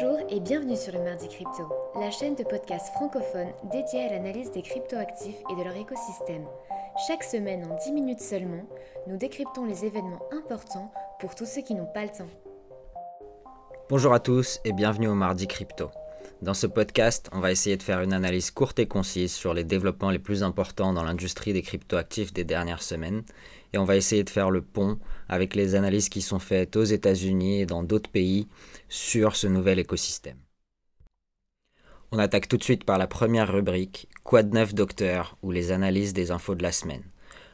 Bonjour et bienvenue sur le Mardi Crypto, la chaîne de podcast francophone dédiée à l'analyse des cryptoactifs et de leur écosystème. Chaque semaine, en 10 minutes seulement, nous décryptons les événements importants pour tous ceux qui n'ont pas le temps. Bonjour à tous et bienvenue au Mardi Crypto. Dans ce podcast, on va essayer de faire une analyse courte et concise sur les développements les plus importants dans l'industrie des cryptoactifs des dernières semaines et on va essayer de faire le pont avec les analyses qui sont faites aux États-Unis et dans d'autres pays sur ce nouvel écosystème. On attaque tout de suite par la première rubrique, Quad 9 Docteur, ou les analyses des infos de la semaine.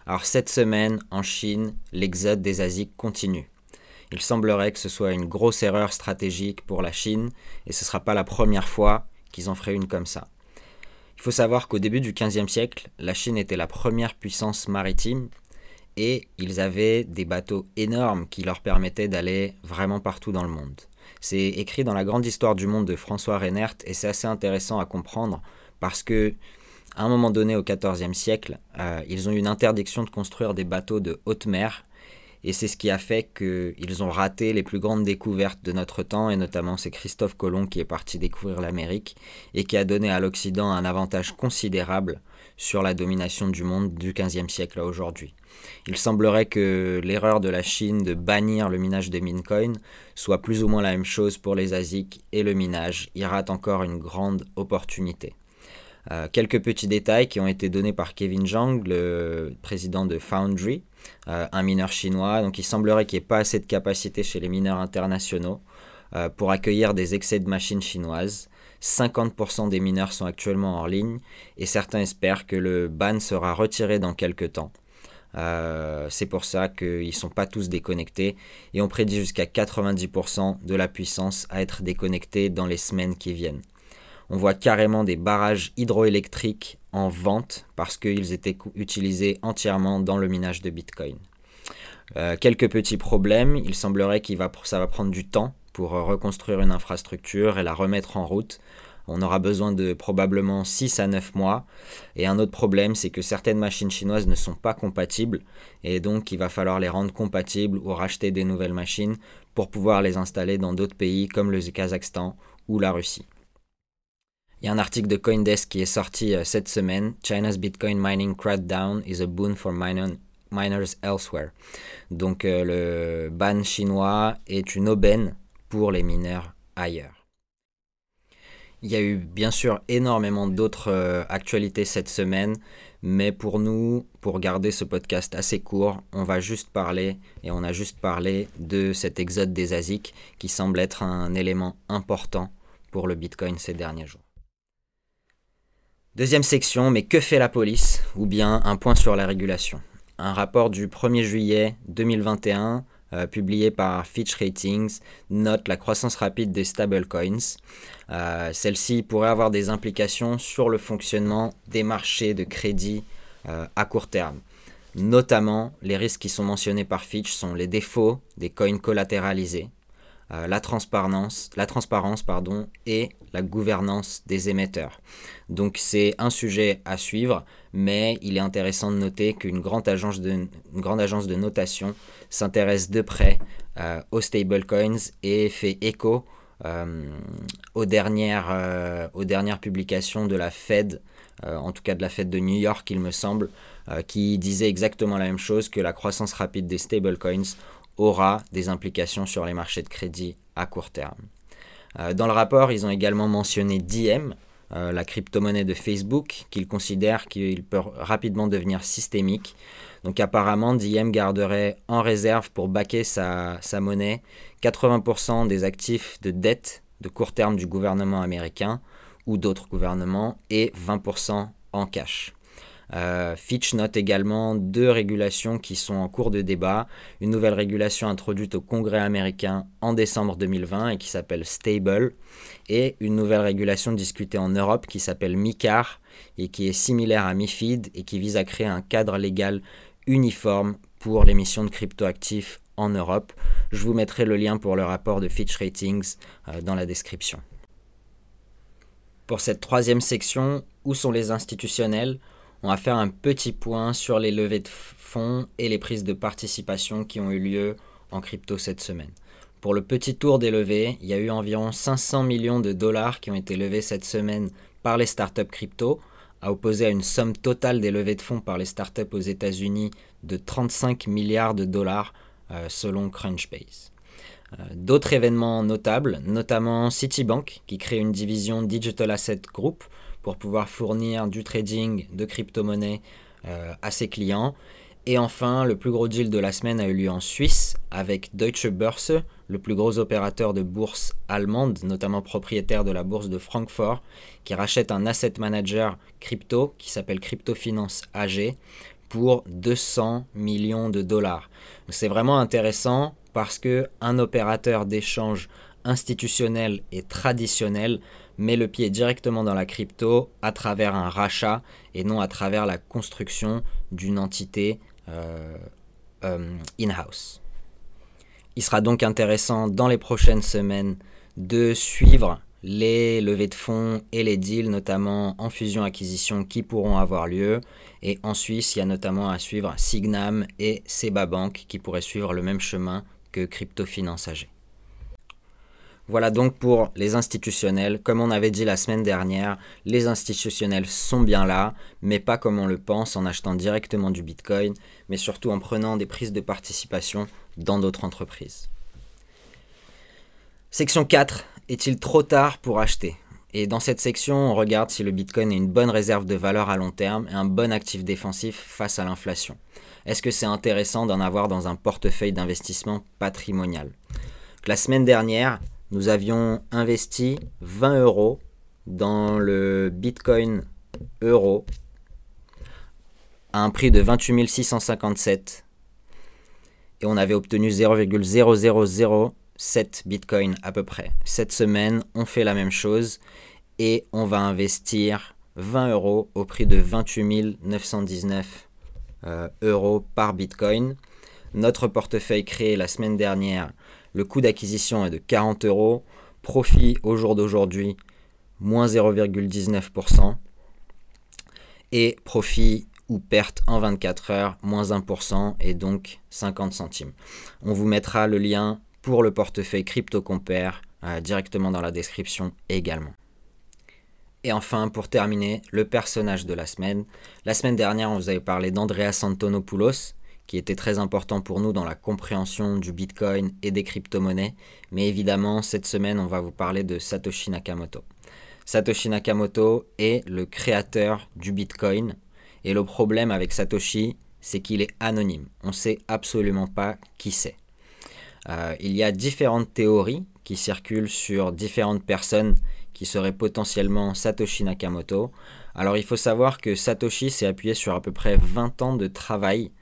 Alors cette semaine, en Chine, l'exode des ASIC continue. Il semblerait que ce soit une grosse erreur stratégique pour la Chine, et ce ne sera pas la première fois qu'ils en feraient une comme ça. Il faut savoir qu'au début du XVe siècle, la Chine était la première puissance maritime et ils avaient des bateaux énormes qui leur permettaient d'aller vraiment partout dans le monde. C'est écrit dans la grande histoire du monde de François Reinert et c'est assez intéressant à comprendre parce que à un moment donné au XIVe siècle, euh, ils ont eu une interdiction de construire des bateaux de haute mer et c'est ce qui a fait qu'ils ont raté les plus grandes découvertes de notre temps, et notamment c'est Christophe Colomb qui est parti découvrir l'Amérique, et qui a donné à l'Occident un avantage considérable sur la domination du monde du XVe siècle à aujourd'hui. Il semblerait que l'erreur de la Chine de bannir le minage des mincoins soit plus ou moins la même chose pour les ASIC et le minage y rate encore une grande opportunité. Euh, quelques petits détails qui ont été donnés par Kevin Zhang, le président de Foundry, un mineur chinois. Donc il semblerait qu'il n'y ait pas assez de capacité chez les mineurs internationaux euh, pour accueillir des excès de machines chinoises. 50% des mineurs sont actuellement en ligne et certains espèrent que le ban sera retiré dans quelques temps. Euh, c'est pour ça qu'ils ne sont pas tous déconnectés et on prédit jusqu'à 90% de la puissance à être déconnectée dans les semaines qui viennent. On voit carrément des barrages hydroélectriques en vente parce qu'ils étaient utilisés entièrement dans le minage de Bitcoin. Euh, quelques petits problèmes, il semblerait que ça va prendre du temps pour euh, reconstruire une infrastructure et la remettre en route. On aura besoin de probablement 6 à 9 mois. Et un autre problème, c'est que certaines machines chinoises ne sont pas compatibles. Et donc, il va falloir les rendre compatibles ou racheter des nouvelles machines pour pouvoir les installer dans d'autres pays comme le Kazakhstan ou la Russie. Il y a un article de Coindesk qui est sorti euh, cette semaine. China's Bitcoin mining crackdown is a boon for miners elsewhere. Donc euh, le ban chinois est une aubaine pour les mineurs ailleurs. Il y a eu bien sûr énormément d'autres euh, actualités cette semaine, mais pour nous, pour garder ce podcast assez court, on va juste parler, et on a juste parlé de cet exode des ASIC qui semble être un élément important pour le Bitcoin ces derniers jours. Deuxième section, mais que fait la police Ou bien un point sur la régulation? Un rapport du 1er juillet 2021 euh, publié par Fitch Ratings, note la croissance rapide des stablecoins. Euh, Celle-ci pourrait avoir des implications sur le fonctionnement des marchés de crédit euh, à court terme. Notamment, les risques qui sont mentionnés par Fitch sont les défauts des coins collatéralisés, euh, la transparence, la et la gouvernance des émetteurs. Donc c'est un sujet à suivre, mais il est intéressant de noter qu'une grande agence de, grande agence de notation s'intéresse de près euh, aux stablecoins et fait écho euh, aux, dernières, aux dernières publications de la Fed, en tout cas de la Fed de New York il me semble, qui disait exactement la même chose que la croissance rapide des stablecoins aura des implications sur les marchés de crédit à court terme. Euh, dans le rapport, ils ont également mentionné Diem, euh, la crypto-monnaie de Facebook, qu'ils considèrent qu'il peut rapidement devenir systémique. Donc apparemment, Diem garderait en réserve pour baquer sa, sa monnaie 80% des actifs de dette de court terme du gouvernement américain ou d'autres gouvernements et 20% en cash. Euh, Fitch note également deux régulations qui sont en cours de débat. Une nouvelle régulation introduite au Congrès américain en décembre 2020 et qui s'appelle Stable. Et une nouvelle régulation discutée en Europe qui s'appelle MICAR et qui est similaire à MIFID et qui vise à créer un cadre légal uniforme pour l'émission de cryptoactifs en Europe. Je vous mettrai le lien pour le rapport de Fitch Ratings euh, dans la description. Pour cette troisième section, où sont les institutionnels? On va faire un petit point sur les levées de fonds et les prises de participation qui ont eu lieu en crypto cette semaine. pour le petit tour des levées, il y a eu environ 500 millions de dollars qui ont été levés cette semaine par les startups crypto, à opposer à une somme totale des levées de fonds par les startups aux États-Unis de 35 milliards de dollars euh, selon Crunchbase. Euh, d'autres événements notables, notamment Citibank, qui crée une division Digital Asset Group pour pouvoir fournir du trading de crypto-monnaies euh, à ses clients. Et enfin, le plus gros deal de la semaine a eu lieu en Suisse avec Deutsche Börse, le plus gros opérateur de bourse allemande, notamment propriétaire de la bourse de Francfort, qui rachète un asset manager crypto qui s'appelle Crypto Finance AG pour 200 millions de dollars. C'est vraiment intéressant parce que un opérateur d'échange institutionnel et traditionnel met le pied directement dans la crypto à travers un rachat et non à travers la construction d'une entité euh, euh, in-house. Il sera donc intéressant dans les prochaines semaines de suivre les levées de fonds et les deals, notamment en fusion-acquisition, qui pourront avoir lieu. Et en Suisse, il y a notamment à suivre Signam et Seba Bank qui pourraient suivre le même chemin que Crypto Finance AG. Voilà donc pour les institutionnels. Comme on avait dit la semaine dernière, les institutionnels sont bien là, mais pas comme on le pense en achetant directement du Bitcoin, mais surtout en prenant des prises de participation dans d'autres entreprises. Section 4. Est-il trop tard pour acheter? Et dans cette section, on regarde si le Bitcoin est une bonne réserve de valeur à long terme et un bon actif défensif face à l'inflation. Est-ce que c'est intéressant d'en avoir dans un portefeuille d'investissement patrimonial? La semaine dernière, nous avions investi 20 euros dans le Bitcoin euro à un prix de 28 657 et on avait obtenu 0,0007 Bitcoin à peu près. Cette semaine, on fait la même chose et on va investir 20 euros au prix de 28 919 euh, euros par Bitcoin. Notre portefeuille créé la semaine dernière le coût d'acquisition est de 40 euros. Profit au jour d'aujourd'hui, moins 0,19%. Et profit ou perte en 24 heures, moins 1% et donc 50 centimes. On vous mettra le lien pour le portefeuille Crypto Compare euh, directement dans la description également. Et enfin, pour terminer, le personnage de la semaine. La semaine dernière, on vous avait parlé d'Andreas Antonopoulos, qui était très important pour nous dans la compréhension du Bitcoin et des crypto-monnaies. Mais évidemment, cette semaine, on va vous parler de Satoshi Nakamoto. Satoshi Nakamoto est le créateur du Bitcoin. Et le problème avec Satoshi, c'est qu'il est anonyme. On ne sait absolument pas qui c'est. Euh, il y a différentes théories qui circulent sur différentes personnes qui seraient potentiellement Satoshi Nakamoto. Alors il faut savoir que Satoshi s'est appuyé sur à peu près 20 ans de travail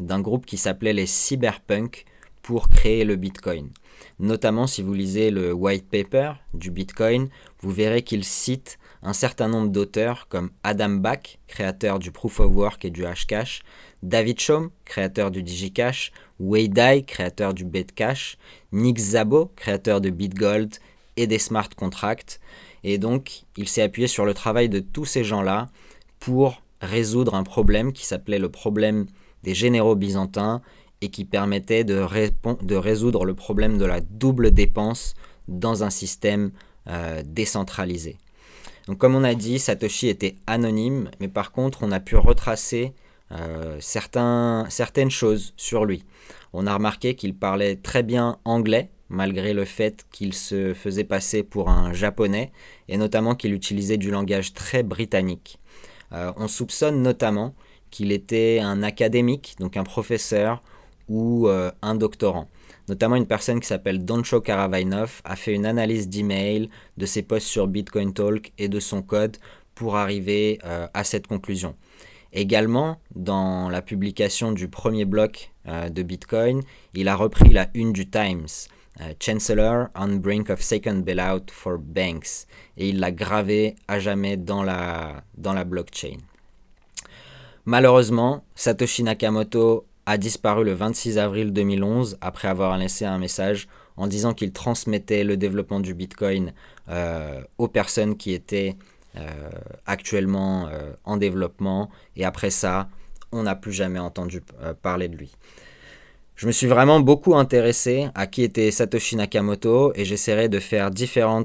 d'un groupe qui s'appelait les cyberpunk pour créer le Bitcoin. Notamment si vous lisez le white paper du Bitcoin, vous verrez qu'il cite un certain nombre d'auteurs comme Adam Back, créateur du Proof of Work et du Hashcash, David Chaum, créateur du DigiCash, Wei Dai, créateur du Betcash, Nick Szabo, créateur de BitGold et des smart contracts. Et donc, il s'est appuyé sur le travail de tous ces gens-là pour résoudre un problème qui s'appelait le problème des généraux byzantins et qui permettait de, résoudre le problème de la double dépense dans un système euh, décentralisé. Donc comme on a dit, Satoshi était anonyme, mais par contre on a pu retracer euh, certaines choses sur lui. On a remarqué qu'il parlait très bien anglais, malgré le fait qu'il se faisait passer pour un japonais, et notamment qu'il utilisait du langage très britannique. Euh, on soupçonne notamment qu'il était un académique, donc un professeur ou euh, un doctorant. Notamment une personne qui s'appelle Doncho Karavainov a fait une analyse d'email de ses posts sur Bitcoin Talk et de son code pour arriver euh, à cette conclusion. Également, dans la publication du premier bloc euh, de Bitcoin, il a repris la une du Times, Chancellor on brink of second bailout for banks, et il l'a gravé à jamais dans la, dans la blockchain. Malheureusement, Satoshi Nakamoto a disparu le 26 avril 2011 après avoir laissé un message en disant qu'il transmettait le développement du Bitcoin euh, aux personnes qui étaient euh, actuellement euh, en développement. Et après ça, on n'a plus jamais entendu parler de lui. Je me suis vraiment beaucoup intéressé à qui était Satoshi Nakamoto et j'essaierai de faire différents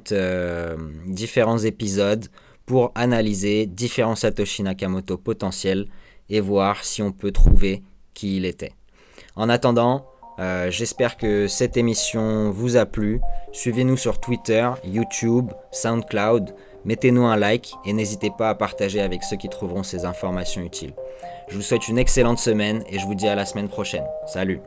épisodes pour analyser différents Satoshi Nakamoto potentiels et voir si on peut trouver qui il était. En attendant, euh, j'espère que cette émission vous a plu. Suivez-nous sur Twitter, YouTube, SoundCloud. Mettez-nous un like et n'hésitez pas à partager avec ceux qui trouveront ces informations utiles. Je vous souhaite une excellente semaine et je vous dis à la semaine prochaine. Salut